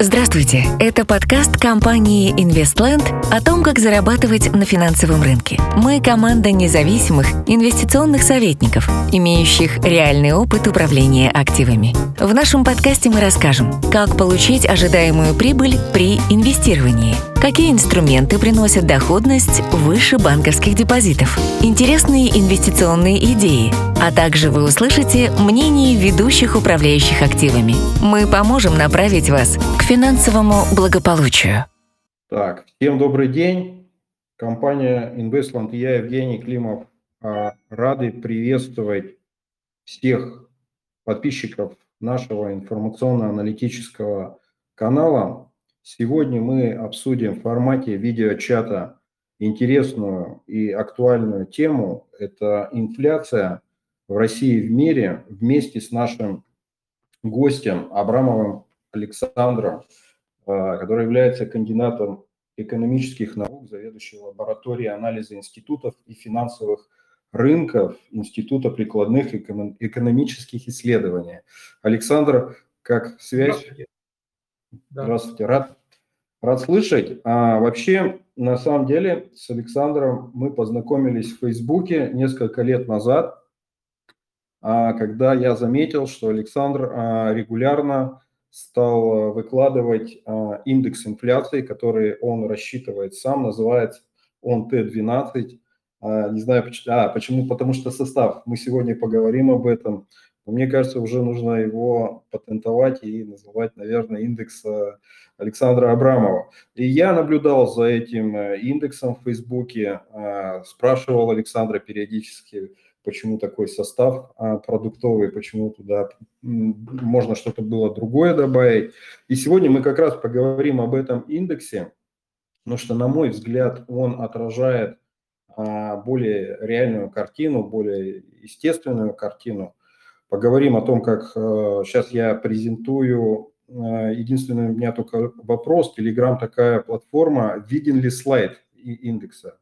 Здравствуйте, это подкаст компании InvestLand о том, как зарабатывать на финансовом рынке. Мы команда независимых инвестиционных советников, имеющих реальный опыт управления активами. В нашем подкасте мы расскажем, как получить ожидаемую прибыль при инвестировании, какие инструменты приносят доходность выше банковских депозитов, интересные инвестиционные идеи, а также вы услышите мнение ведущих управляющих активами. Мы поможем направить вас к финансовому благополучию. Так, всем добрый день. Компания Investland я, Евгений Климов, а, рады приветствовать всех подписчиков нашего информационно-аналитического канала. Сегодня мы обсудим в формате видеочата интересную и актуальную тему. Это инфляция в России и в мире вместе с нашим гостем Абрамовым Александром, а, который является кандидатом экономических наук, заведующий лабораторией анализа институтов и финансовых рынков Института прикладных экономических исследований. Александр, как связь? Здравствуйте. Здравствуйте, рад, рад слышать. А вообще, на самом деле, с Александром мы познакомились в Фейсбуке несколько лет назад, а, когда я заметил, что Александр а, регулярно стал э, выкладывать а, индекс инфляции, который он рассчитывает сам, называется он Т12. А, не знаю, почему, а, почему, потому что состав. Мы сегодня поговорим об этом. Но мне кажется, уже нужно его патентовать и называть, наверное, индекс э, Александра Абрамова. И я наблюдал за этим э, индексом в Фейсбуке, а, спрашивал Александра периодически, почему такой состав продуктовый, почему туда можно что-то было другое добавить. И сегодня мы как раз поговорим об этом индексе, потому что, на мой взгляд, он отражает более реальную картину, более естественную картину. Поговорим о том, как сейчас э, я презентую. Э, единственный у меня только вопрос. Telegram такая платформа. Виден ли слайд индекса?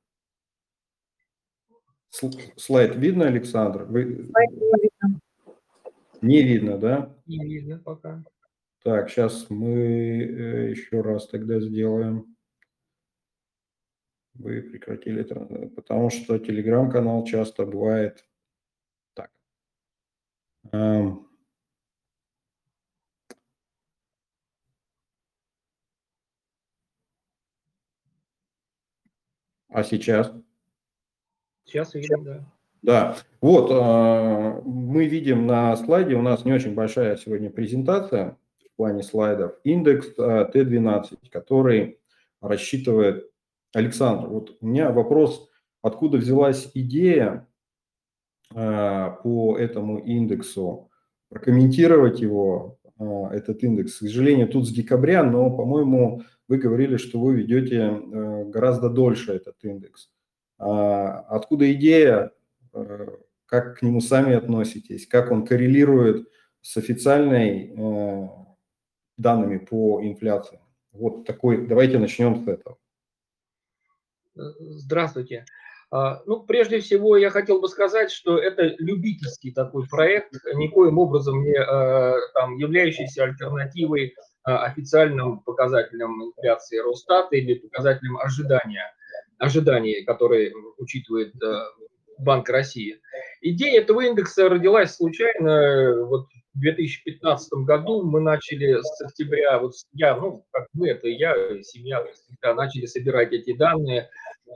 Слайд видно, Александр? Вы... Слайд не видно. Не видно, да? Не видно пока. Так, сейчас мы э, еще раз тогда сделаем. Вы прекратили, потому что телеграм-канал часто бывает. А сейчас? Сейчас видим, да. Да, вот э, мы видим на слайде, у нас не очень большая сегодня презентация в плане слайдов, индекс э, Т12, который рассчитывает Александр. Вот у меня вопрос, откуда взялась идея по этому индексу, прокомментировать его, этот индекс. К сожалению, тут с декабря, но, по-моему, вы говорили, что вы ведете гораздо дольше этот индекс. А, откуда идея, э, как к нему сами относитесь, как он коррелирует с официальной э, данными по инфляции? Вот такой, давайте начнем с этого. Здравствуйте. А, ну, прежде всего, я хотел бы сказать, что это любительский такой проект, никоим образом не э, там, являющийся альтернативой официальным показателям инфляции Росстата или показателям ожидания ожиданий, которые учитывает э, Банк России. Идея этого индекса родилась случайно. Вот в 2015 году мы начали с октября, вот я, ну, как мы, это я, семья, начали собирать эти данные.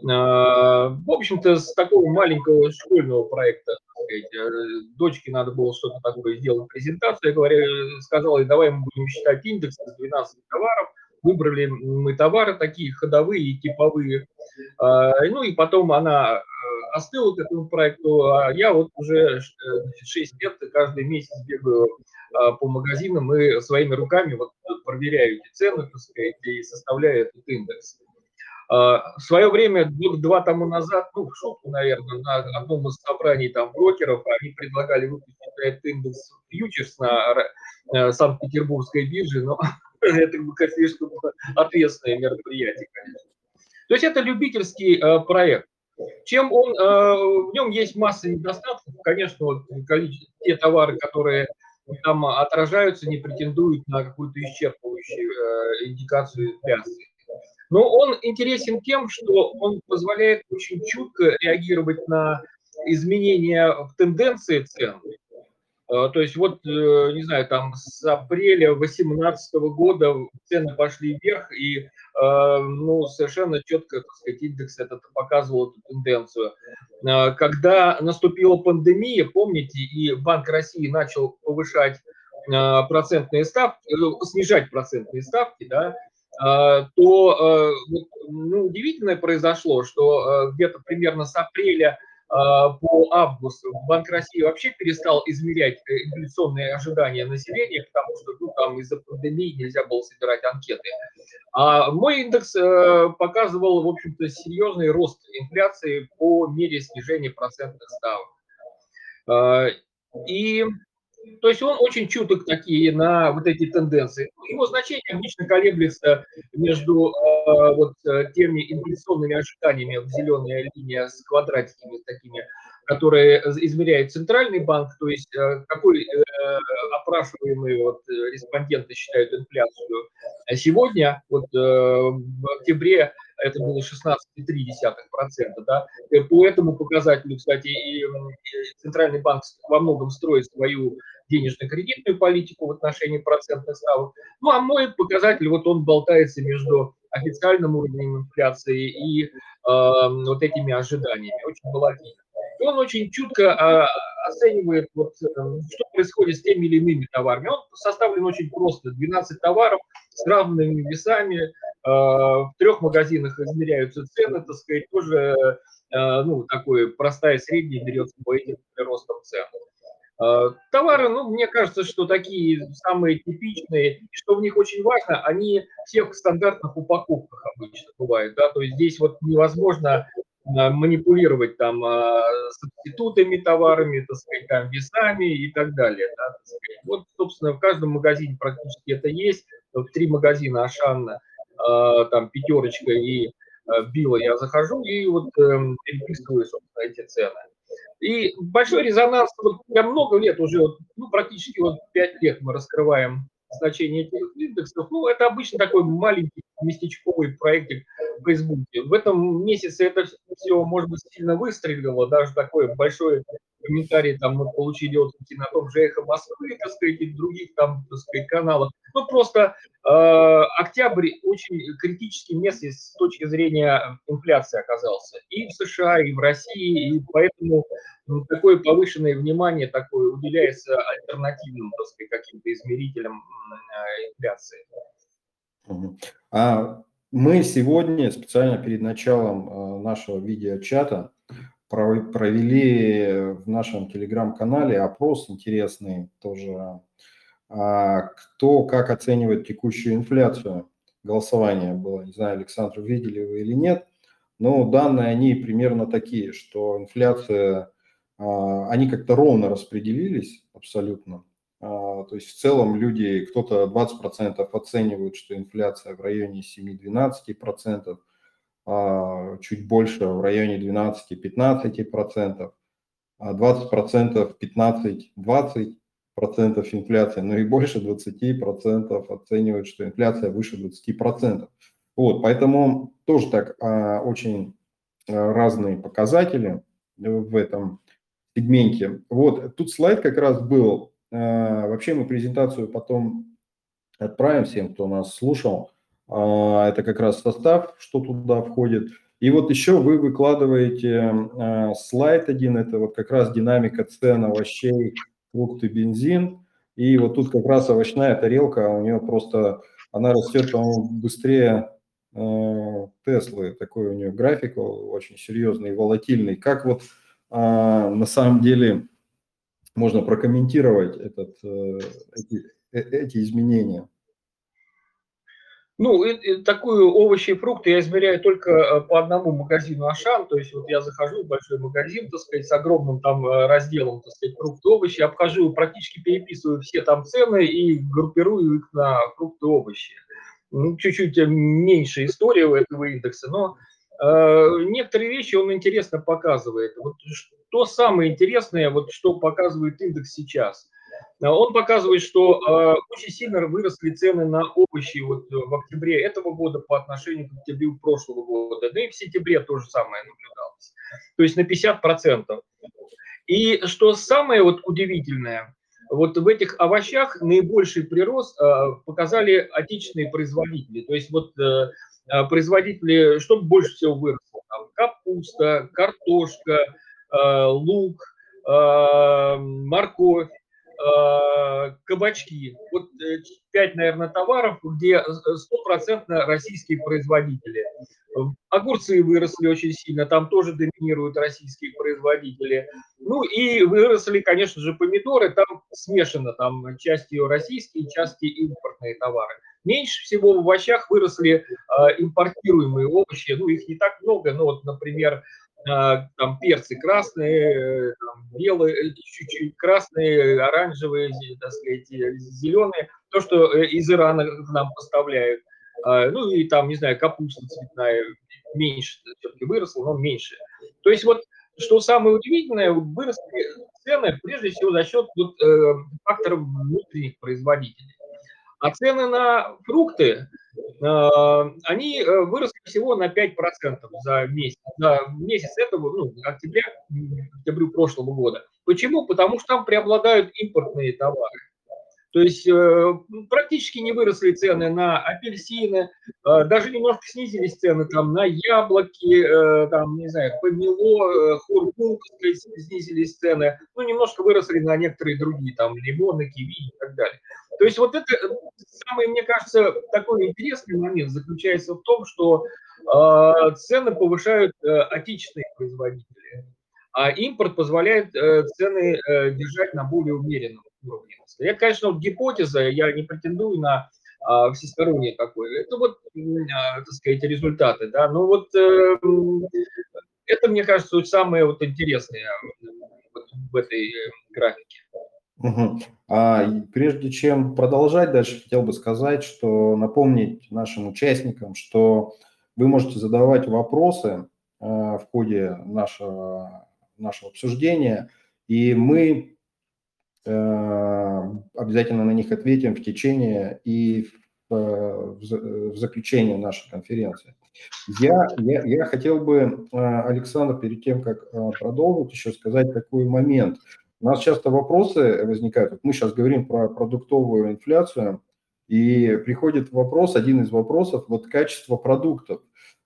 А, в общем-то, с такого маленького школьного проекта. Э, дочке надо было что-то такое сделать, презентацию. Я говорю, сказала, давай мы будем считать индекс из 12 товаров, выбрали мы товары такие ходовые и типовые. А, ну и потом она э, остыла к этому проекту, а я вот уже 6 э, лет каждый месяц бегаю а, по магазинам и своими руками вот проверяю эти цены, так сказать, и составляю этот индекс. В свое время, год-два тому назад, ну, в шутку, наверное, на одном из собраний там брокеров, они предлагали выпустить этот индекс фьючерс на э, Санкт-Петербургской бирже, но это, как слишком ответственное мероприятие, конечно. То есть это любительский э, проект. Чем он, э, в нем есть масса недостатков, конечно, вот, количество, те товары, которые там отражаются, не претендуют на какую-то исчерпывающую э, индикацию инфляции. Но он интересен тем, что он позволяет очень чутко реагировать на изменения в тенденции цен. Э, то есть вот, э, не знаю, там с апреля 2018 года цены пошли вверх, и э, ну, совершенно четко, так сказать, индекс этот показывал эту тенденцию. Когда наступила пандемия, помните, и Банк России начал повышать процентные ставки, снижать процентные ставки, да, то ну, удивительное произошло, что где-то примерно с апреля а, по августу Банк России вообще перестал измерять э, инфляционные ожидания населения, потому что ну, там из-за пандемии нельзя было собирать анкеты. А мой индекс э, показывал, в общем-то, серьезный рост инфляции по мере снижения процентных ставок. А, и то есть он очень чуток такие на вот эти тенденции. Его значение обычно колеблется между э, вот э, теми инфляционными ожиданиями, в зеленая линия с квадратиками такими, которые измеряет центральный банк, то есть э, какой э, опрашиваемые вот, респонденты считают инфляцию. А сегодня, вот э, в октябре это было 16,3%. Да? И по этому показателю, кстати, и, Центральный банк во многом строит свою денежно-кредитную политику в отношении процентных ставок. Ну, а мой показатель, вот он болтается между официальным уровнем инфляции и э, вот этими ожиданиями, очень волатильно. И он очень чутко э, оценивает, вот, э, что происходит с теми или иными товарами. Он составлен очень просто. 12 товаров с равными весами. Э, в трех магазинах измеряются цены, так сказать, тоже э, ну, такое простая средняя берется по этим ростом цен. Э, товары, ну, мне кажется, что такие самые типичные, и что в них очень важно, они всех стандартных упаковках обычно бывают, да, то есть здесь вот невозможно э, манипулировать там э, субститутами товарами, так сказать, там, весами и так далее. Да, так. Вот, собственно, в каждом магазине практически это есть. Три магазина Ашан, там пятерочка и Билла я захожу и вот эм, переписываю, собственно, эти цены. И большой резонанс, вот я много лет уже, ну, практически вот 5 лет мы раскрываем значение этих индексов. Ну, это обычно такой маленький местечковый проектик в Фейсбуке. В этом месяце это все, может быть, сильно выстрелило, даже такой большой комментарий там мы получили отклики на том же «Эхо Москвы», так сказать, и других там, так сказать, каналах. Ну, просто э, октябрь очень критическим местом с точки зрения инфляции оказался. И в США, и в России, и поэтому ну, такое повышенное внимание такое уделяется альтернативным, так сказать, каким-то измерителям э, инфляции. А мы сегодня специально перед началом э, нашего видеочата провели в нашем телеграм-канале опрос интересный тоже, а, кто как оценивает текущую инфляцию. Голосование было, не знаю, Александр, видели вы или нет, но данные они примерно такие, что инфляция, а, они как-то ровно распределились абсолютно. А, то есть в целом люди, кто-то 20% оценивают, что инфляция в районе 7-12%, а, чуть больше в районе 12-15%, а 20% 15-20% инфляция, но и больше 20% оценивают, что инфляция выше 20%. Вот, поэтому тоже так а, очень а, разные показатели в этом сегменте. Вот, тут слайд как раз был. А, вообще мы презентацию потом отправим всем, кто нас слушал. А, это как раз состав, что туда входит. И вот еще вы выкладываете а, слайд один, это вот как раз динамика цен овощей, фрукты, бензин. И вот тут как раз овощная тарелка, у нее просто, она растет, по-моему, быстрее а, Теслы. Такой у нее график очень серьезный, волатильный. Как вот на самом деле можно прокомментировать этот, э, эти, э, эти изменения? Ну, и, и такую овощи и фрукты я измеряю только э, по одному магазину Ашан, то есть вот я захожу в большой магазин, так сказать, с огромным там э, разделом, так сказать, фрукты, овощи, обхожу, практически переписываю все там цены и группирую их на фрукты, овощи. Ну, чуть-чуть э, меньше история у этого индекса, но э, некоторые вещи он интересно показывает. Вот что самое интересное, вот что показывает индекс сейчас – он показывает, что э, очень сильно выросли цены на овощи вот в октябре этого года по отношению к октябрю прошлого года. Да и в сентябре то же самое наблюдалось. То есть на 50%. И что самое вот удивительное, вот в этих овощах наибольший прирост э, показали отечественные производители. То есть вот э, производители, что больше всего выросло? Капуста, картошка, э, лук, э, морковь, Э, кабачки. Вот э, пять, наверное, товаров, где э, стопроцентно российские производители. Огурцы выросли очень сильно, там тоже доминируют российские производители. Ну и выросли, конечно же, помидоры, там смешано, там частью российские, частью импортные товары. Меньше всего в овощах выросли э, импортируемые овощи, ну их не так много, но вот, например, там перцы красные, там, белые, чуть-чуть красные, оранжевые, так сказать, зеленые, то, что э, из Ирана нам поставляют. А, ну и там, не знаю, капуста цветная меньше, все-таки выросла, но меньше. То есть вот, что самое удивительное, выросли цены прежде всего за счет вот, э, факторов внутренних производителей. А цены на фрукты, э, они э, выросли всего на 5% за месяц, за месяц этого, ну, октября, октябрю прошлого года. Почему? Потому что там преобладают импортные товары. То есть э, практически не выросли цены на апельсины, э, даже немножко снизились цены там на яблоки, э, там, не знаю, помело, хурму, снизились цены, ну, немножко выросли на некоторые другие, там, лимоны, киви и так далее. То есть вот это самый, мне кажется, такой интересный момент заключается в том, что цены повышают э, отечественные производители, а импорт позволяет цены держать на более умеренном уровне. Это, конечно, вот гипотеза, я не претендую на э, всестороннее такое. Это вот, э, так сказать, результаты, да. Но вот э, это, мне кажется, самое вот интересное вот в этой э, графике. Угу. А прежде чем продолжать дальше, хотел бы сказать, что напомнить нашим участникам, что вы можете задавать вопросы э, в ходе нашего, нашего обсуждения, и мы обязательно на них ответим в течение и в, в, в заключение нашей конференции. Я, я, я хотел бы, э, Александр, перед тем, как э, продолжить, еще сказать такой момент – у нас часто вопросы возникают. Мы сейчас говорим про продуктовую инфляцию, и приходит вопрос, один из вопросов, вот качество продуктов.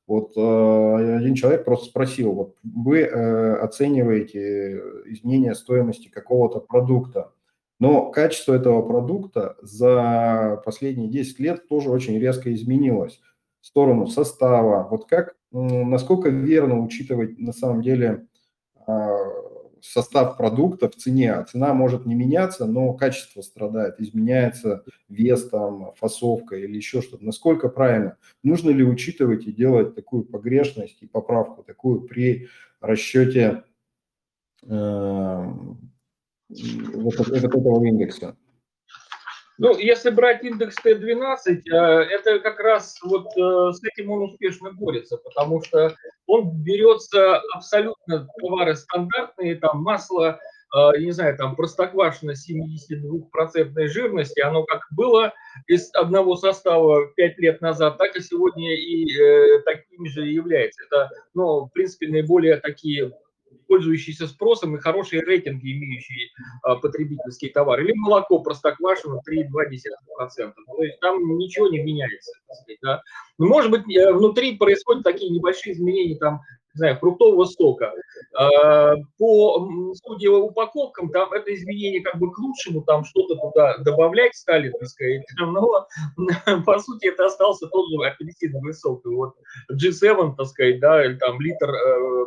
Вот э, один человек просто спросил, вот вы э, оцениваете изменение стоимости какого-то продукта, но качество этого продукта за последние 10 лет тоже очень резко изменилось в сторону состава. Вот как, насколько верно учитывать на самом деле э, состав продукта в цене, а цена может не меняться, но качество страдает, изменяется вес, там, фасовка или еще что-то. Насколько правильно? Нужно ли учитывать и делать такую погрешность и поправку такую при расчете э, вот, вот этого индекса? Ну, если брать индекс Т12, э, это как раз вот э, с этим он успешно борется, потому что он берется абсолютно товары стандартные, там масло, э, не знаю, там простоквашино 72% жирности, оно как было из одного состава 5 лет назад, так и сегодня и таким же является. Это, ну, в принципе, наиболее такие пользующиеся спросом и хорошие рейтинги, имеющие а, потребительские товары. Или молоко простоквашино 3,2%. То есть там ничего не меняется. Сказать, да. Но, может быть, э, внутри происходят такие небольшие изменения, там не знаю, фруктового сока. А, по, судя упаковкам, там это изменение как бы к лучшему, там что-то туда добавлять стали, так сказать, но по сути это остался тот же апельсиновый сок. Вот G7, так сказать, да, или там литр э,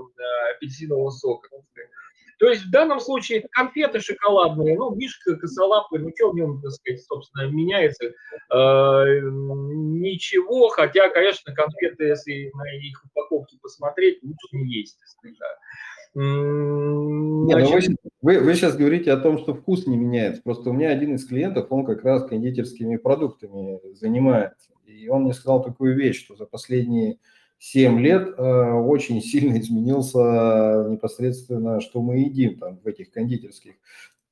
апельсинового сока. Так сказать. То есть в данном случае это конфеты шоколадные, ну, мишка косолапый, ну, что в нем, так сказать, собственно, меняется? Э, ничего, хотя, конечно, конфеты, если на их упаковке посмотреть, лучше не есть, так сказать, да. Значит... вы, вы сейчас говорите о том, что вкус не меняется. Просто у меня один из клиентов, он как раз кондитерскими продуктами занимается. И он мне сказал такую вещь, что за последние 7 лет э, очень сильно изменился непосредственно, что мы едим там в этих кондитерских.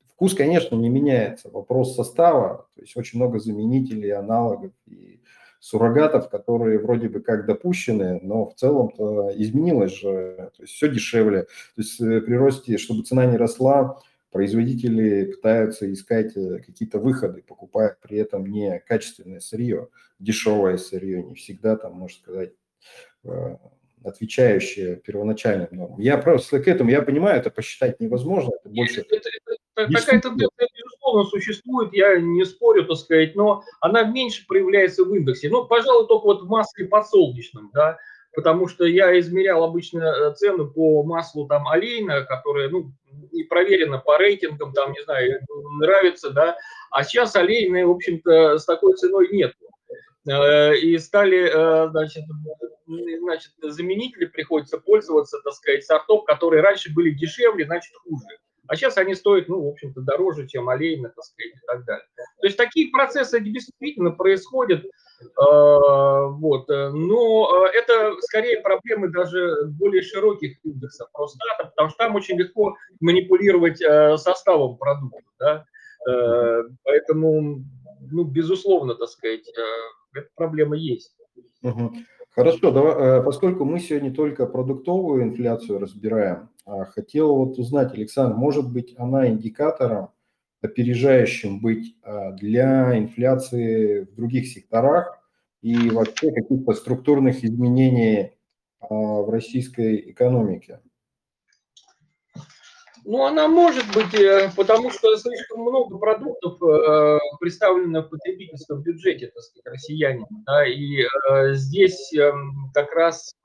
Вкус, конечно, не меняется. Вопрос состава, то есть очень много заменителей, аналогов и суррогатов, которые вроде бы как допущены, но в целом-то изменилось же, то есть все дешевле. То есть э, при росте, чтобы цена не росла, производители пытаются искать э, какие-то выходы, покупая при этом не качественное сырье, дешевое сырье, не всегда там, можно сказать, э, отвечающее первоначальным нормам. Я просто к этому, я понимаю, это посчитать невозможно, это больше... Это, это, Такая тенденция, безусловно, существует, я не спорю, так сказать, но она меньше проявляется в индексе. Ну, пожалуй, только вот в масле подсолнечном, да, потому что я измерял обычно э, цены по маслу там олейна, которое, ну, не проверено по рейтингам, там, не знаю, нравится, да, а сейчас олейные, в общем-то, с такой ценой нет. Э, и стали, э, значит, значит, заменители приходится пользоваться, так сказать, сортов, которые раньше были дешевле, значит, хуже. А сейчас они стоят, ну, в общем-то, дороже, чем олейна, так сказать, и так далее. То есть такие процессы действительно происходят, э, вот, но это скорее проблемы даже более широких индексов Росстата, потому что там очень легко манипулировать составом продукта, да, поэтому, ну, безусловно, так сказать, эта проблема есть. Хорошо, давай, э, поскольку мы сегодня только продуктовую инфляцию разбираем, а хотел вот узнать, Александр, может быть она индикатором, опережающим быть а, для инфляции в других секторах и вообще каких-то структурных изменений а, в российской экономике? Ну, она может быть, э, потому что слишком много продуктов э, представлено в потребительском бюджете, так сказать, россиянам. Да, и э, здесь э, как раз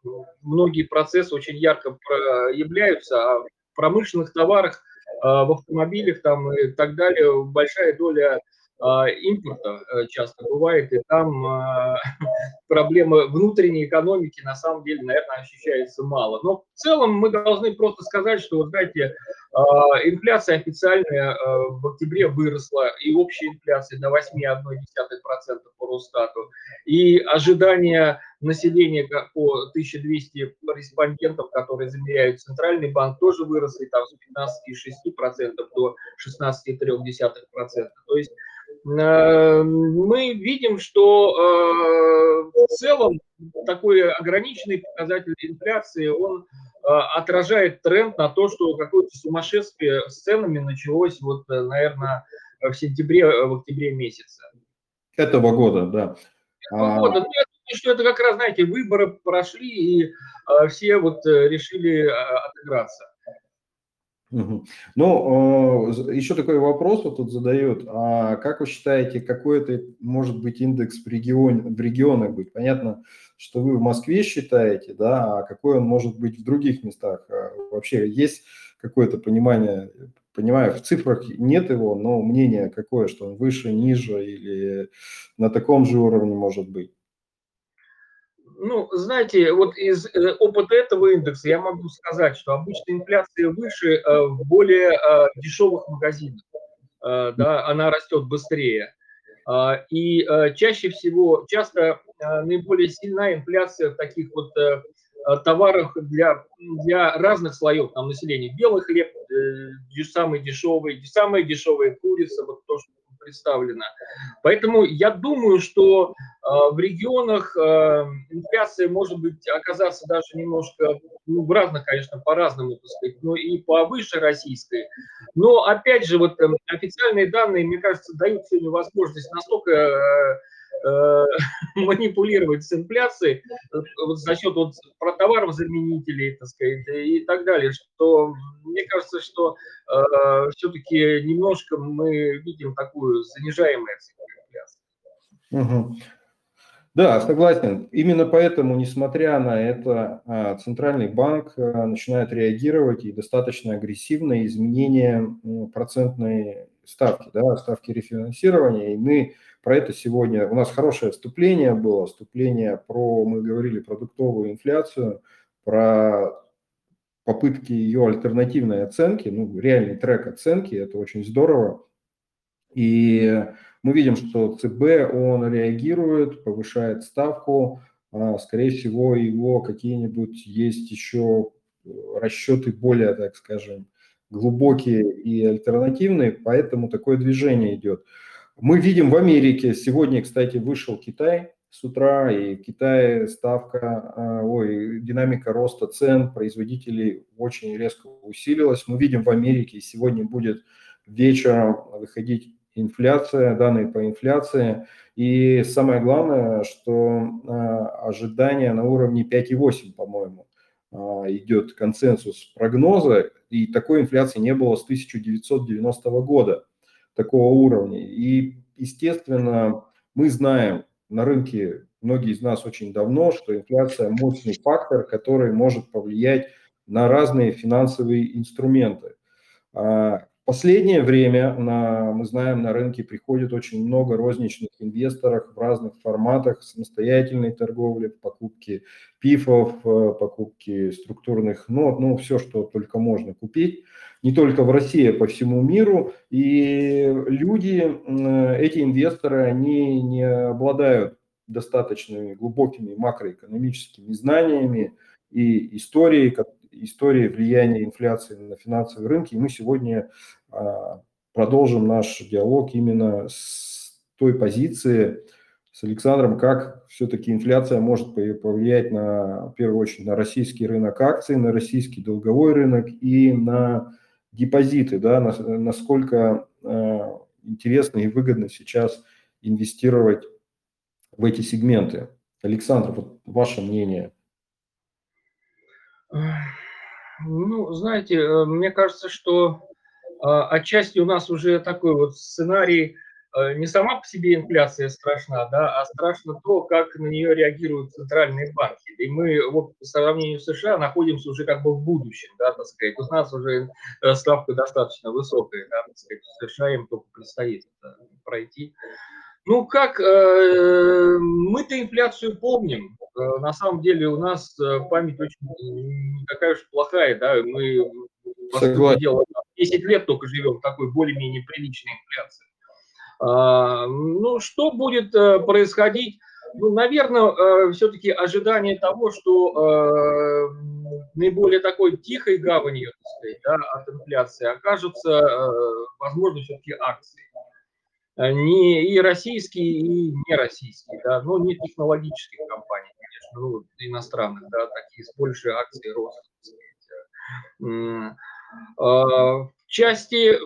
многие процессы очень ярко проявляются, а в промышленных товарах, э, в автомобилях там и так далее большая доля а, импорта э, часто бывает, и там а, проблема внутренней экономики на самом деле, наверное, ощущается мало. Но в целом мы должны просто сказать, что, вот знаете, а, инфляция официальная в октябре выросла, и общая инфляция до 8,1% по Росстату, и ожидания населения по 1200 респондентов, которые замеряют Центральный банк, тоже выросли там с 15,6% до 16,3%. То есть Э, мы видим, что в целом такой ограниченный показатель инфляции, он э, отражает тренд на то, что какое-то сумасшествие с ценами началось, вот, наверное, в сентябре, в октябре месяце. Этого года, да. Этого а... года. Ну, я думаю, что это как раз, знаете, выборы прошли, и все вот решили отыграться. Ну, еще такой вопрос вот тут задают. А как вы считаете, какой это может быть индекс в, регионе, в регионах быть? Понятно, что вы в Москве считаете, да, а какой он может быть в других местах? А вообще есть какое-то понимание, понимаю, в цифрах нет его, но мнение какое, что он выше, ниже или на таком же уровне может быть? Ну, знаете, вот из э, опыта этого индекса я могу сказать, что обычно инфляция выше э, в более э, дешевых магазинах. Да, она растет быстрее. И чаще всего, часто наиболее сильная инфляция в таких вот товарах для, для разных слоев там, населения. Белый хлеб самый дешевый, самая дешевая курица, вот то, что представлена. Поэтому я думаю, что э, в регионах э, инфляция может быть оказаться даже немножко, ну, в разных, конечно, по-разному, так сказать, но и повыше российской. Но, опять же, вот э, официальные данные, мне кажется, дают сегодня возможность настолько Э, манипулировать с инфляцией э, вот за счет вот товаров заменителей, так сказать, и так далее, что мне кажется, что э, все-таки немножко мы видим такую занижаемую цифру инфляции. Угу. Да, согласен. Именно поэтому, несмотря на это, а, Центральный банк а, начинает реагировать и достаточно агрессивно изменение процентной ставки, да, ставки рефинансирования. И мы про это сегодня, у нас хорошее вступление было, вступление про, мы говорили, продуктовую инфляцию, про попытки ее альтернативной оценки, ну, реальный трек оценки, это очень здорово. И мы видим, что ЦБ, он реагирует, повышает ставку, а, скорее всего, его какие-нибудь есть еще расчеты более, так скажем, глубокие и альтернативные, поэтому такое движение идет. Мы видим в Америке, сегодня, кстати, вышел Китай с утра, и в Китае ставка, а, ой, динамика роста цен производителей очень резко усилилась. Мы видим в Америке, сегодня будет вечером выходить инфляция, данные по инфляции. И самое главное, что а, ожидание на уровне 5,8, по-моему, а, идет консенсус прогноза, и такой инфляции не было с 1990 года, такого уровня. И, естественно, мы знаем на рынке, многие из нас очень давно, что инфляция мощный фактор, который может повлиять на разные финансовые инструменты. А, последнее время на, мы знаем, на рынке приходит очень много розничных инвесторов в разных форматах самостоятельной торговли, покупки пифов, э, покупки структурных нот, ну, все, что только можно купить, не только в России, а по всему миру. И люди, эти инвесторы, они не обладают достаточными глубокими макроэкономическими знаниями и историей, истории влияния инфляции на финансовые рынки. И мы сегодня а, продолжим наш диалог именно с той позиции, с Александром, как все-таки инфляция может повлиять на, в первую очередь, на российский рынок акций, на российский долговой рынок и на депозиты, да, насколько э, интересно и выгодно сейчас инвестировать в эти сегменты. Александр, вот ваше мнение. Ну, знаете, э, мне кажется, что э, отчасти у нас уже такой вот сценарий, э, не сама по себе инфляция страшна, да, а страшно то, как на нее реагируют центральные банки. И мы вот по сравнению с США находимся уже как бы в будущем, да, так сказать. У нас уже ставка достаточно высокая, да, так сказать, США им только предстоит пройти. Ну как, э, мы-то инфляцию помним. Э, на самом деле у нас э, память очень такая уж плохая, да, мы по дела 10 лет только живем в такой более-менее приличной инфляции. А, ну, что будет происходить? Ну, наверное, все-таки ожидание того, что наиболее такой тихой гаванью, так сказать, да, от инфляции окажутся, возможно, все-таки акции. Э, не и российские, и не российские, да, но не технологических компаний, конечно, ну, иностранных, да, такие с большей акцией роста. В части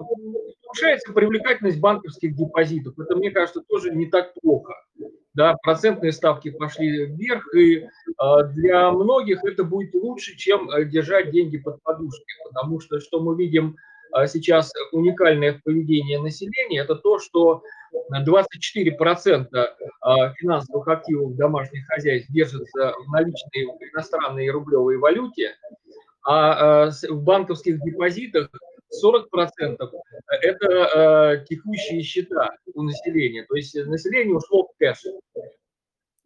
повышается привлекательность банковских депозитов. Это, мне кажется, тоже не так плохо. Да, процентные ставки пошли вверх, и для многих это будет лучше, чем э, держать деньги под подушкой, потому что что мы видим сейчас уникальное в поведении населения, это то, что 24% а, финансовых активов домашних хозяйств держатся в наличной иностранной рублевой валюте, а, а в банковских депозитах 40% это текущие счета у населения. То есть население ушло в кэш.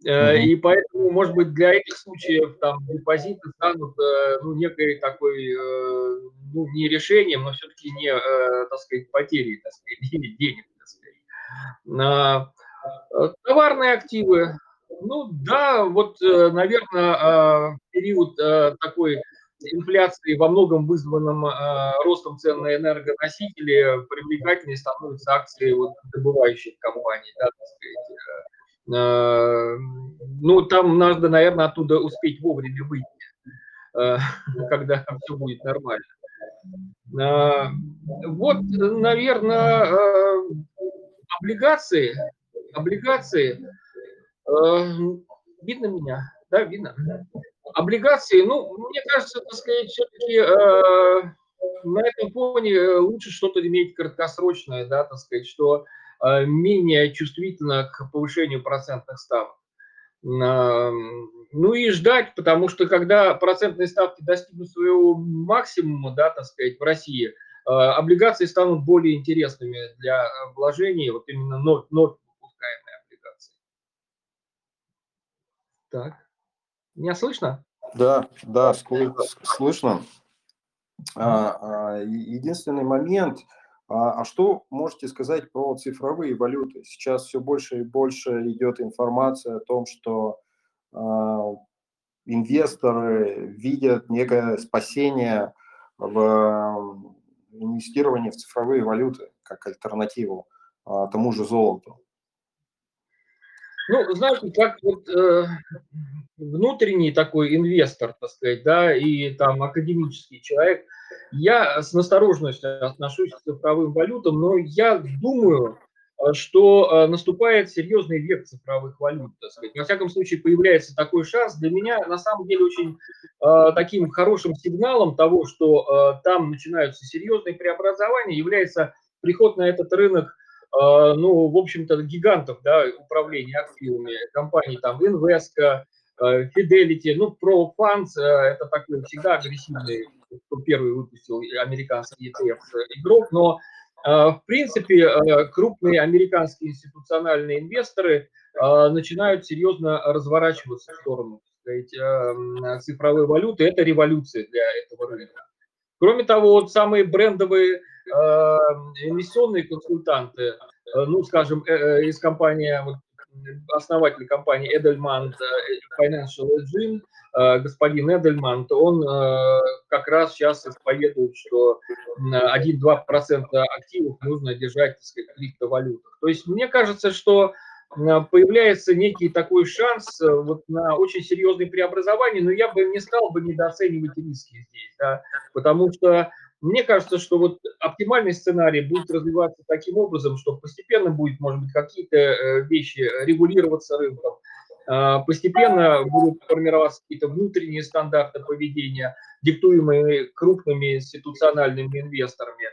Uh-huh. И поэтому, может быть, для этих случаев там депозиты станут э, ну, некой такой, э, ну, не решением, но все-таки не, так сказать, потерей, так сказать, денег, так сказать. А, товарные активы, ну да, вот, наверное, а, период такой инфляции во многом вызванном ростом цен на энергоносители привлекательнее становятся акции вот добывающих компаний, да, так сказать, Э, ну, там надо, наверное, оттуда успеть вовремя выйти, э, когда все будет нормально. Э, вот, наверное, облигации, облигации, видно меня, да, видно? Облигации, ну, мне кажется, так сказать, все-таки на этом фоне лучше что-то иметь краткосрочное, да, так сказать, что Э, менее чувствительна к повышению процентных ставок. Ну и ждать, потому что когда процентные ставки достигнут своего максимума, да, так сказать, в России, э, облигации станут более интересными для вложений, вот именно нот, нот выпускаемые облигации. Так, меня слышно? Да, да, слышно. А, а, единственный момент – а, а что можете сказать про цифровые валюты? Сейчас все больше и больше идет информация о том, что а, инвесторы видят некое спасение в инвестирование в цифровые валюты как альтернативу тому же золоту? Ну, знаете, как вот э, внутренний такой инвестор, так сказать, да, и там академический человек, я с настороженностью отношусь к цифровым валютам, но я думаю, э, что э, наступает серьезный век цифровых валют, так сказать. Во всяком случае, появляется такой шанс. Для меня, на самом деле, очень э, таким хорошим сигналом того, что э, там начинаются серьезные преобразования, является приход на этот рынок ну, в общем-то, гигантов да, управления активами, компаний там Invesco, а, Fidelity, ну, Pro Funds, а, это такой всегда агрессивный, кто первый выпустил американский ETF игрок, но в принципе крупные американские институциональные инвесторы начинают серьезно разворачиваться в сторону сказать, цифровой валюты. Это революция для этого рынка. Кроме того, вот самые брендовые Эм, инвестиционные консультанты, э, ну, скажем, э, э, из компании, вот, основатель компании Эдельман Financial Engine, господин Эдельман, он как раз сейчас исповедует, что 1-2% активов нужно держать, сказать, в криптовалютах. То есть мне кажется, что появляется некий такой шанс вот на очень серьезные преобразования, но я бы не стал бы недооценивать риски здесь, да, потому что мне кажется, что вот оптимальный сценарий будет развиваться таким образом, что постепенно будет, может быть, какие-то э, вещи регулироваться рынком, постепенно будут формироваться какие-то внутренние стандарты поведения, диктуемые крупными институциональными инвесторами.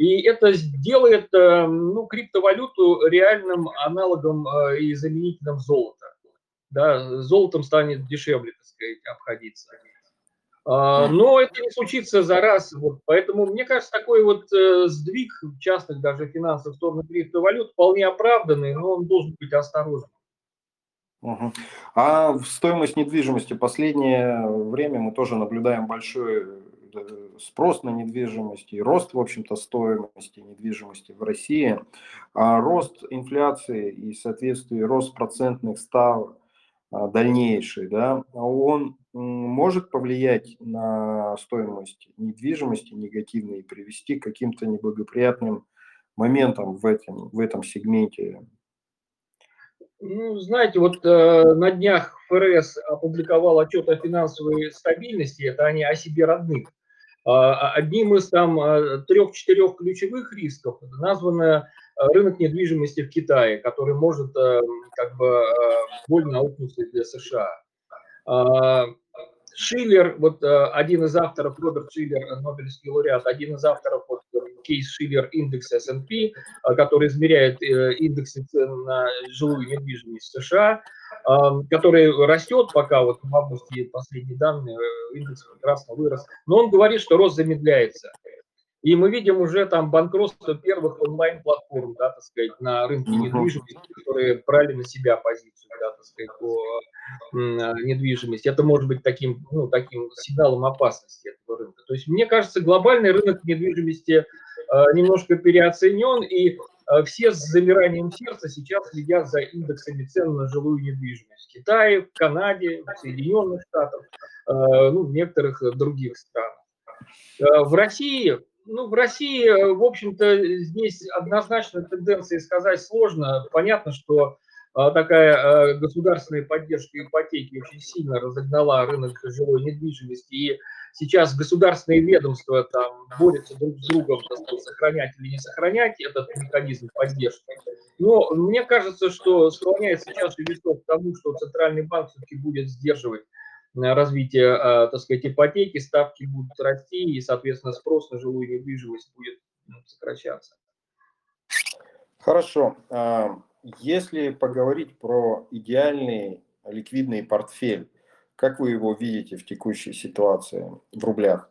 И это сделает э, ну, криптовалюту реальным аналогом э, и заменителем золота. Да, золотом станет дешевле, так сказать, обходиться. А, но это не случится за раз. Вот, поэтому, мне кажется, такой вот э, сдвиг частных даже финансов в сторону криптовалют вполне оправданный, но он должен быть осторожным. Угу. А стоимость недвижимости последнее время мы тоже наблюдаем большой спрос на недвижимость и рост, в общем-то, стоимости недвижимости в России. А рост инфляции и, соответственно, рост процентных ставок а, дальнейший, да, он может повлиять на стоимость недвижимости негативно и привести к каким-то неблагоприятным моментам в этом, в этом сегменте? Ну, знаете, вот э, на днях ФРС опубликовал отчет о финансовой стабильности, это они о себе родных. А, одним из там э, трех-четырех ключевых рисков названо э, рынок недвижимости в Китае, который может как бы больно аукнуться для США. А, Шиллер, вот один из авторов, Роберт Шиллер, Нобелевский лауреат, один из авторов вот, кейс Шиллер индекс S&P, который измеряет индексы цен на жилую недвижимость США, который растет пока, вот в августе последние данные, индекс прекрасно вырос, но он говорит, что рост замедляется. И мы видим уже там банкротство первых онлайн-платформ, да, так сказать, на рынке недвижимости, которые брали на себя позицию, да, так сказать, по недвижимости. Это может быть таким, ну, таким сигналом опасности этого рынка. То есть, мне кажется, глобальный рынок недвижимости э, немножко переоценен, и э, все с замиранием сердца сейчас следят за индексами цен на жилую недвижимость в Китае, в Канаде, в Соединенных Штатах, э, ну, в некоторых других странах. В России ну, в России, э, в общем-то, здесь однозначно тенденции сказать сложно. Понятно, что такая а, государственная поддержка ипотеки очень сильно разогнала рынок жилой недвижимости, и сейчас государственные ведомства там борются друг с другом, сказать, сохранять или не сохранять этот механизм поддержки. Но мне кажется, что склоняется чаша весов к тому, что Центральный банк все-таки будет сдерживать развитие, а, так сказать, ипотеки, ставки будут расти, и, соответственно, спрос на жилую недвижимость будет ну, сокращаться. Хорошо. А, если поговорить про идеальный ликвидный портфель, как вы его видите в текущей ситуации в рублях?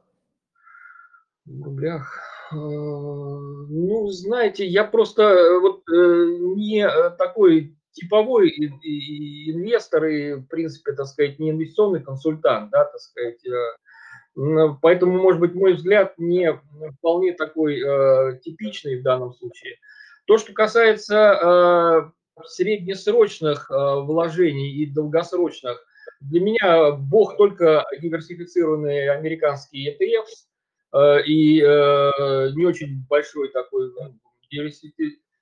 В рублях. А, ну, знаете, я просто э, вот э, не э, такой типовой инвестор и, в принципе, так сказать, не инвестиционный консультант, да, так сказать. Э, поэтому, может быть, мой взгляд не вполне такой типичный в данном случае. То, что касается э, среднесрочных э, вложений и долгосрочных, для меня бог только диверсифицированные американские ETF, и не очень большой такой ну,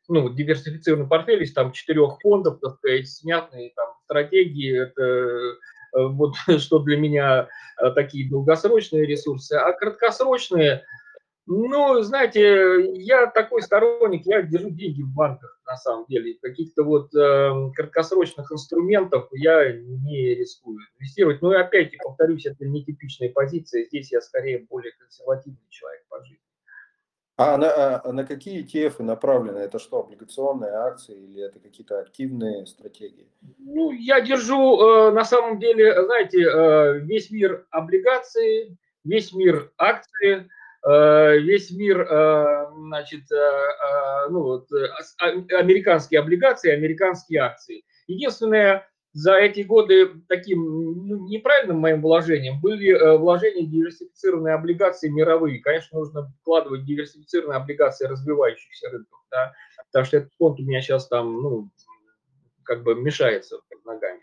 ну, диверсифицированный портфель из там четырех фондов, так сказать, снятные там стратегии, это вот что для меня такие долгосрочные ресурсы, а краткосрочные – ну, знаете, я такой сторонник, я держу деньги в банках, на самом деле. Каких-то вот э, краткосрочных инструментов я не рискую инвестировать. Но опять, повторюсь, это нетипичная позиция. Здесь я скорее более консервативный человек по жизни. А на, а на какие ETF направлены? Это что, облигационные акции или это какие-то активные стратегии? Ну, я держу, э, на самом деле, знаете, э, весь мир облигаций, весь мир акции – весь мир, э, значит, э, ну, вот, а, американские облигации, американские акции. Единственное, за эти годы таким ну, неправильным моим вложением были вложения в диверсифицированные облигации мировые. Конечно, нужно вкладывать диверсифицированные облигации развивающихся рынков, да, потому что этот фонд у меня сейчас там, ну, как бы мешается под ногами.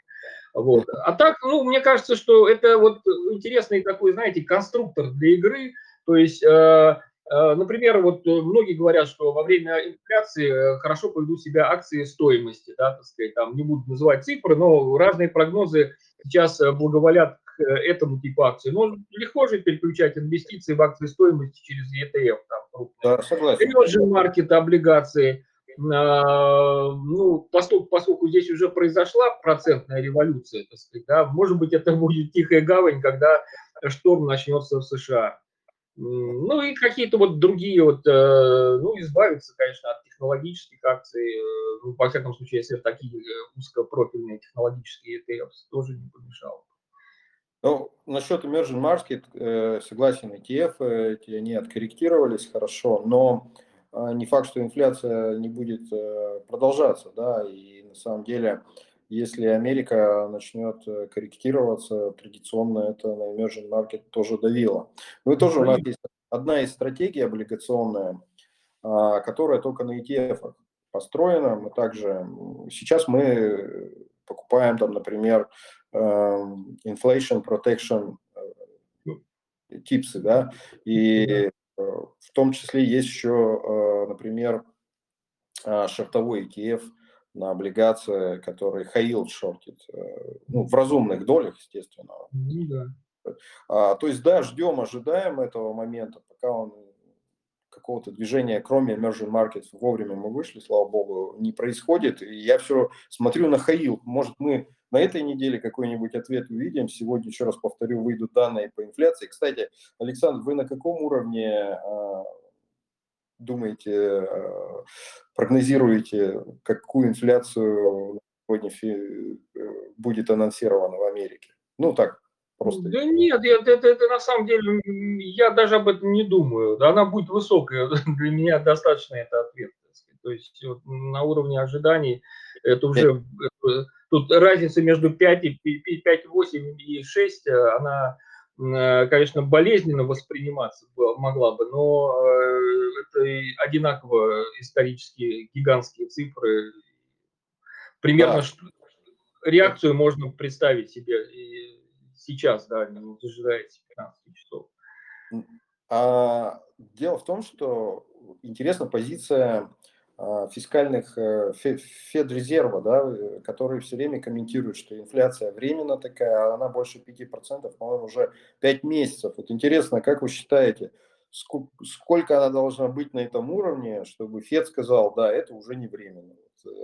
Вот. А так, ну, мне кажется, что это вот интересный такой, знаете, конструктор для игры, то есть, э, э, например, вот многие говорят, что во время инфляции э, хорошо поведут себя акции стоимости, да, так сказать, там не буду называть цифры, но разные прогнозы сейчас благоволят к этому типу акций. Но легко же переключать инвестиции в акции стоимости через ETF, там. Да, согласен. Emerging market облигации. Ну, поскольку, поскольку здесь уже произошла процентная революция, так сказать, да, может быть, это будет тихая гавань, когда шторм начнется в США. Ну и какие-то вот другие вот, э, ну, избавиться, конечно, от технологических акций, э, ну, во всяком случае, если такие э, узкопрофильные технологические ETF, тоже не помешало. Ну, насчет emerging market, согласен, ETF, эти, они откорректировались хорошо, но не факт, что инфляция не будет продолжаться, да, и на самом деле если Америка начнет э, корректироваться, традиционно это на emerging market тоже давило. Ну и тоже у нас есть одна из стратегий облигационная, а, которая только на ETF построена. Мы также сейчас мы покупаем там, например, эм, inflation protection э, типсы, да, и э, в том числе есть еще, например, а, шортовой ETF – на облигации, которые high шортит, э, ну, в разумных долях, естественно. Ну, да. А, то есть, да, ждем, ожидаем этого момента, пока он какого-то движения, кроме emerging markets, вовремя мы вышли, слава богу, не происходит. И я все смотрю на Хаил. Может, мы на этой неделе какой-нибудь ответ увидим. Сегодня, еще раз повторю, выйдут данные по инфляции. Кстати, Александр, вы на каком уровне а, думаете, э, прогнозируете, какую инфляцию сегодня э, будет анонсирована в Америке? Ну так, просто. Да нет, это, это, это на самом деле, я даже об этом не думаю. Она будет высокая, для меня достаточно это ответ. То есть вот, на уровне ожиданий это уже, это, тут разница между 5, и 5, 8 и 6, она Э, конечно, болезненно восприниматься могла бы, но э, это одинаково исторические гигантские цифры. Примерно да. реакцию можно представить себе и сейчас, да, не дожидаясь 15 часов. А, дело в том, что интересна позиция фискальных э, Федрезерва, да, э, которые все время комментируют, что инфляция временно такая, а она больше 5%, по-моему, уже 5 месяцев. Вот интересно, как вы считаете, сколько она должна быть на этом уровне, чтобы Фед сказал, да, это уже не временно.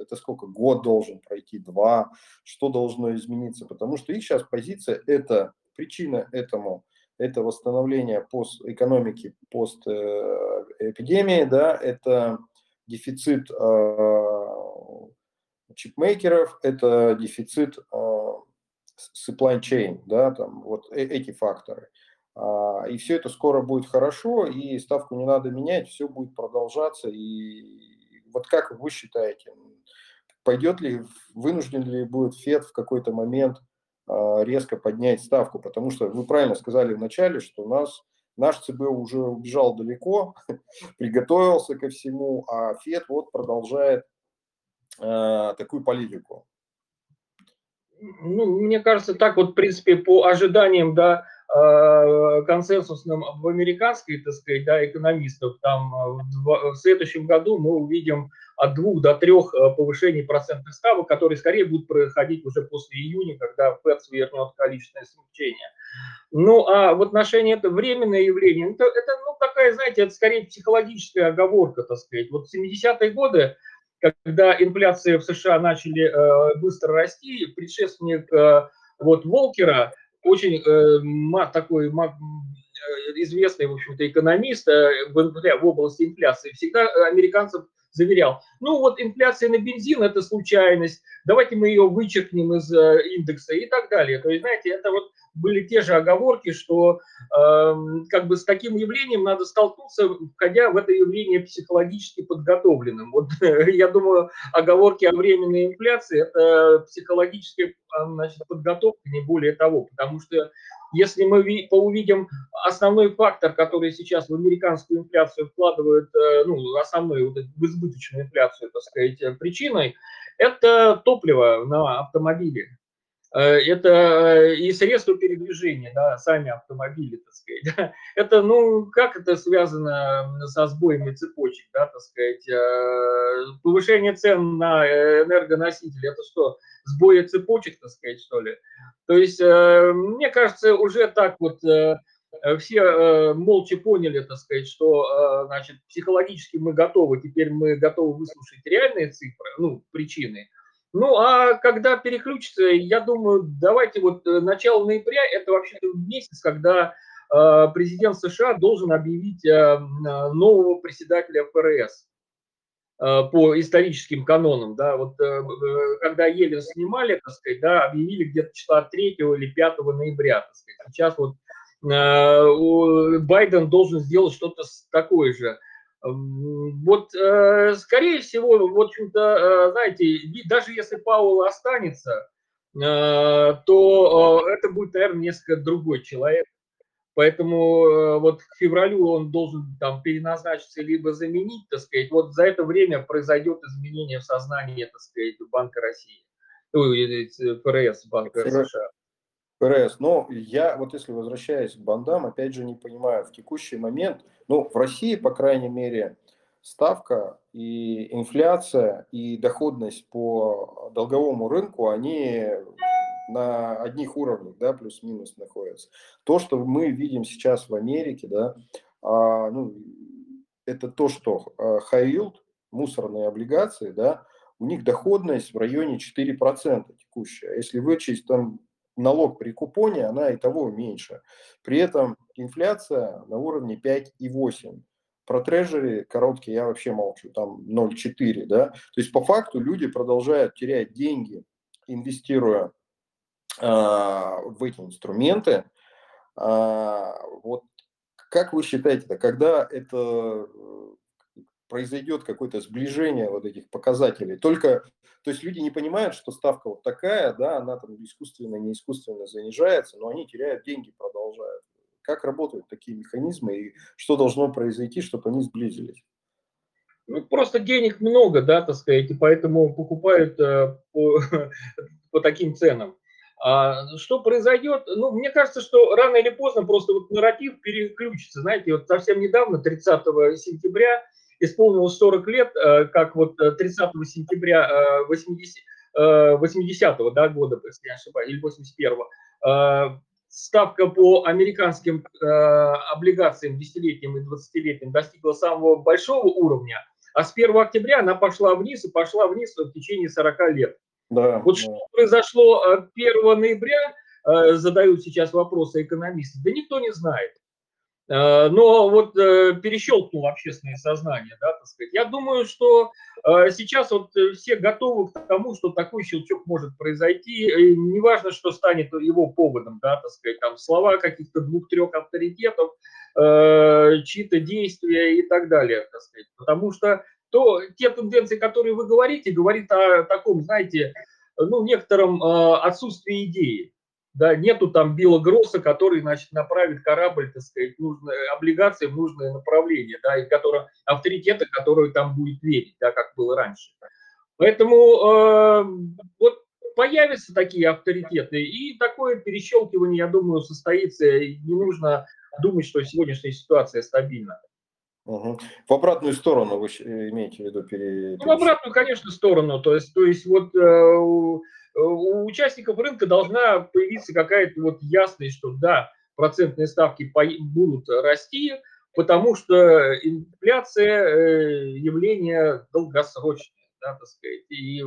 Это сколько? Год должен пройти, два? Что должно измениться? Потому что их сейчас позиция, это причина этому, это восстановление пост, экономики постэпидемии, да, это дефицит э, чипмейкеров, это дефицит э, supply chain, да, там вот э, эти факторы. А, и все это скоро будет хорошо, и ставку не надо менять, все будет продолжаться. И вот как вы считаете, пойдет ли, вынужден ли будет Фед в какой-то момент резко поднять ставку? Потому что вы правильно сказали вначале, что у нас Наш ЦБ уже убежал далеко, приготовился ко всему, а ФЕД вот продолжает э, такую политику. Ну, мне кажется, так вот, в принципе, по ожиданиям, да, э, консенсусным в американской, так сказать, да, экономистов, там в, в следующем году мы увидим от двух до трех повышений процентных ставок, которые скорее будут проходить уже после июня, когда ФЭД свернет количественное смягчение. Ну, а в отношении это временное явление, это, это ну, такая, знаете, это скорее психологическая оговорка, так сказать. Вот в 70-е годы когда инфляция в США начали э, быстро расти, предшественник э, вот Волкера, очень э, такой э, известный, в общем-то, экономист э, в, в области инфляции, всегда американцев заверял, ну вот инфляция на бензин – это случайность, давайте мы ее вычеркнем из э, индекса и так далее. То есть, знаете, это вот были те же оговорки, что э, как бы с таким явлением надо столкнуться, входя в это явление психологически подготовленным. Вот я думаю, оговорки о временной инфляции – это психологическая значит, подготовка, не более того, потому что если мы увидим основной фактор, который сейчас в американскую инфляцию вкладывают, э, ну, основной вот в избыточную инфляцию, так сказать, э, причиной, это топливо на автомобиле. Э, это и средства передвижения, да, сами автомобили, так сказать. Это, ну, как это связано со сбоями цепочек, да, так сказать. Повышение цен на энергоносители, это что, сбоя цепочек, так сказать, что ли? То есть, э, мне кажется, уже так вот э, все э, молча поняли, так сказать, что, значит, психологически мы готовы, теперь мы готовы выслушать реальные цифры, ну, причины. Ну, а когда переключится, я думаю, давайте вот начало ноября, это вообще-то месяц, когда президент США должен объявить нового председателя ФРС. Э, по историческим канонам, да, вот э, э, когда Елен снимали, так сказать, да, объявили где-то числа 3 или 5 ноября, так сказать. Сейчас вот Байден должен сделать что-то такое же. Вот, скорее всего, в общем-то, знаете, даже если Пауэлл останется, то это будет, наверное, несколько другой человек, Поэтому э, вот к февралю он должен там переназначиться либо заменить, так сказать. Вот за это время произойдет изменение в сознании, так сказать, Банка России. ФРС, Банка США. ФРС. Но я вот если возвращаясь к бандам, опять же не понимаю, в текущий момент, ну в России, по крайней мере, ставка и инфляция и доходность по долговому рынку, они на одних уровнях, да, плюс-минус находятся. То, что мы видим сейчас в Америке, да, а, ну, это то, что а, high мусорные облигации, да, у них доходность в районе 4% текущая. Если вычесть там налог при купоне, она и того меньше. При этом инфляция на уровне 5,8. Про трежери короткие я вообще молчу, там 0,4, да. То есть по факту люди продолжают терять деньги, инвестируя а, в эти инструменты. А, вот как вы считаете, когда это э, произойдет какое-то сближение вот этих показателей? Только, то есть люди не понимают, что ставка вот такая, да, она там искусственно, не искусственно занижается, но они теряют деньги, продолжают. Как работают такие механизмы и что должно произойти, чтобы они сблизились? Ну, просто денег много, да, так сказать, и поэтому покупают э, по, по таким ценам. А что произойдет? Ну, мне кажется, что рано или поздно просто вот нарратив переключится. Знаете, вот совсем недавно, 30 сентября, исполнилось 40 лет, э, как вот 30 э, сентября 80, э, 80 да, года, если не ошибаюсь, или 81 ставка по американским облигациям десятилетним и 20-летним достигла самого большого уровня, а с 1 октября она пошла вниз и пошла вниз в течение 40 лет. Да, вот да. что произошло 1 э, ноября, задают сейчас вопросы экономисты, да никто не знает. Э, но вот перещелкнул общественное сознание, да, так сказать. Я думаю, что сейчас вот все готовы к тому, что такой щелчок может произойти. И неважно, что станет его поводом, да, так сказать, там слова каких-то двух-трех авторитетов, чьи-то действия и так далее, так сказать. Потому что то те тенденции, которые вы говорите, говорит о таком, знаете, ну, некотором э, отсутствии идеи. Да, нету там Билла Гросса, который, значит, направит корабль, так сказать, нужные облигации в нужное направление, да, и который, авторитета, который там будет верить, да, как было раньше. Поэтому э, вот появятся такие авторитеты, и такое перещелкивание, я думаю, состоится. Не нужно думать, что сегодняшняя ситуация стабильна. Угу. В обратную сторону вы имеете в виду? Пере... Ну, в обратную, конечно, сторону. То есть, то есть вот э, у, у участников рынка должна появиться какая-то вот ясность, что да, процентные ставки будут расти, потому что инфляция э, явление долгосрочное, да, так сказать, и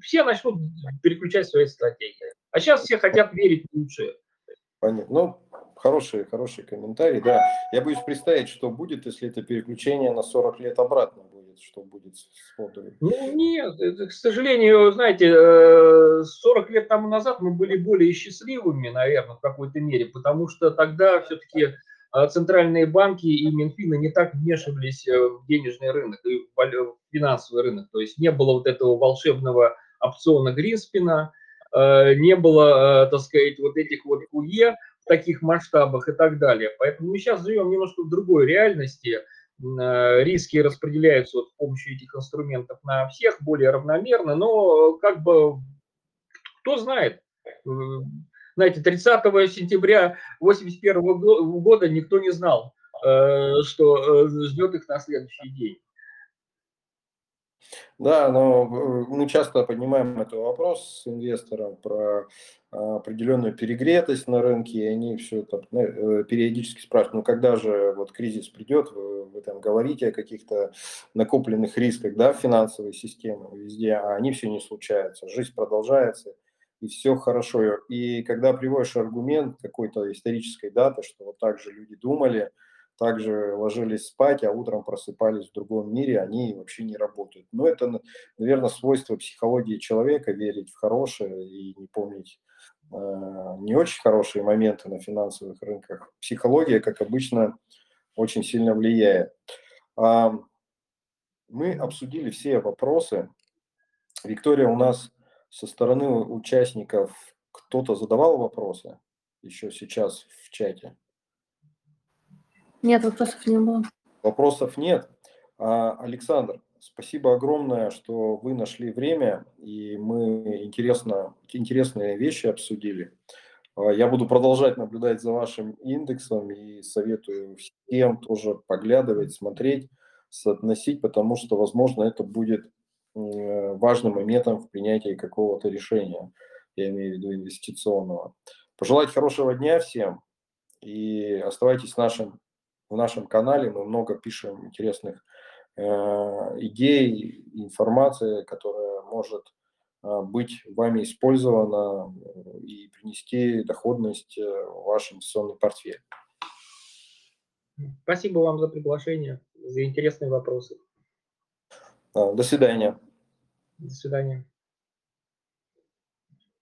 все начнут переключать свои стратегии. А сейчас все хотят верить в лучшее. Понятно. Ну, хороший, хороший комментарий, да. Я боюсь представить, что будет, если это переключение на 40 лет обратно будет, что будет с фондами. Ну, нет, это, к сожалению, знаете, 40 э, лет тому назад мы были более счастливыми, наверное, в какой-то мере, потому что тогда все-таки э, центральные банки и Минфины не так вмешивались э, в денежный рынок и в финансовый рынок. То есть не было вот этого волшебного опциона Гринспена, не было, так сказать, вот этих вот УЕ, таких масштабах и так далее. Поэтому мы сейчас живем немножко в другой реальности. Э, риски распределяются вот с помощью этих инструментов на всех более равномерно, но как бы кто знает. Э, знаете, 30 сентября 1981 года никто не знал, э, что ждет их на следующий день. Да, но мы часто поднимаем этот вопрос с инвестором про а, определенную перегретость на рынке, и они все это э, периодически спрашивают, ну когда же вот кризис придет, вы, вы там говорите о каких-то накопленных рисках да, финансовой системе везде, а они все не случаются, жизнь продолжается, и все хорошо. И когда приводишь аргумент какой-то исторической даты, что вот так же люди думали, также ложились спать, а утром просыпались в другом мире, они вообще не работают. Но это, наверное, свойство психологии человека, верить в хорошее и не помнить Э, не очень хорошие моменты на финансовых рынках. Психология, как обычно, очень сильно влияет. Мы обсудили все вопросы. Виктория, у нас со стороны участников кто-то задавал вопросы еще сейчас в чате? Нет, вопросов не было. Вопросов нет. А, Александр, Спасибо огромное, что вы нашли время, и мы интересно, интересные вещи обсудили. А, я буду продолжать наблюдать за вашим индексом и советую всем тоже поглядывать, смотреть, соотносить, потому что, возможно, это будет важным моментом в принятии какого-то решения, я имею в виду инвестиционного. Пожелать хорошего дня всем и оставайтесь в нашем, в нашем канале, мы много пишем интересных Э, идей, информации, которая может э, быть вами использована э, и принести доходность в ваш инвестиционный портфель. Спасибо вам за приглашение, за интересные вопросы. До свидания. До свидания.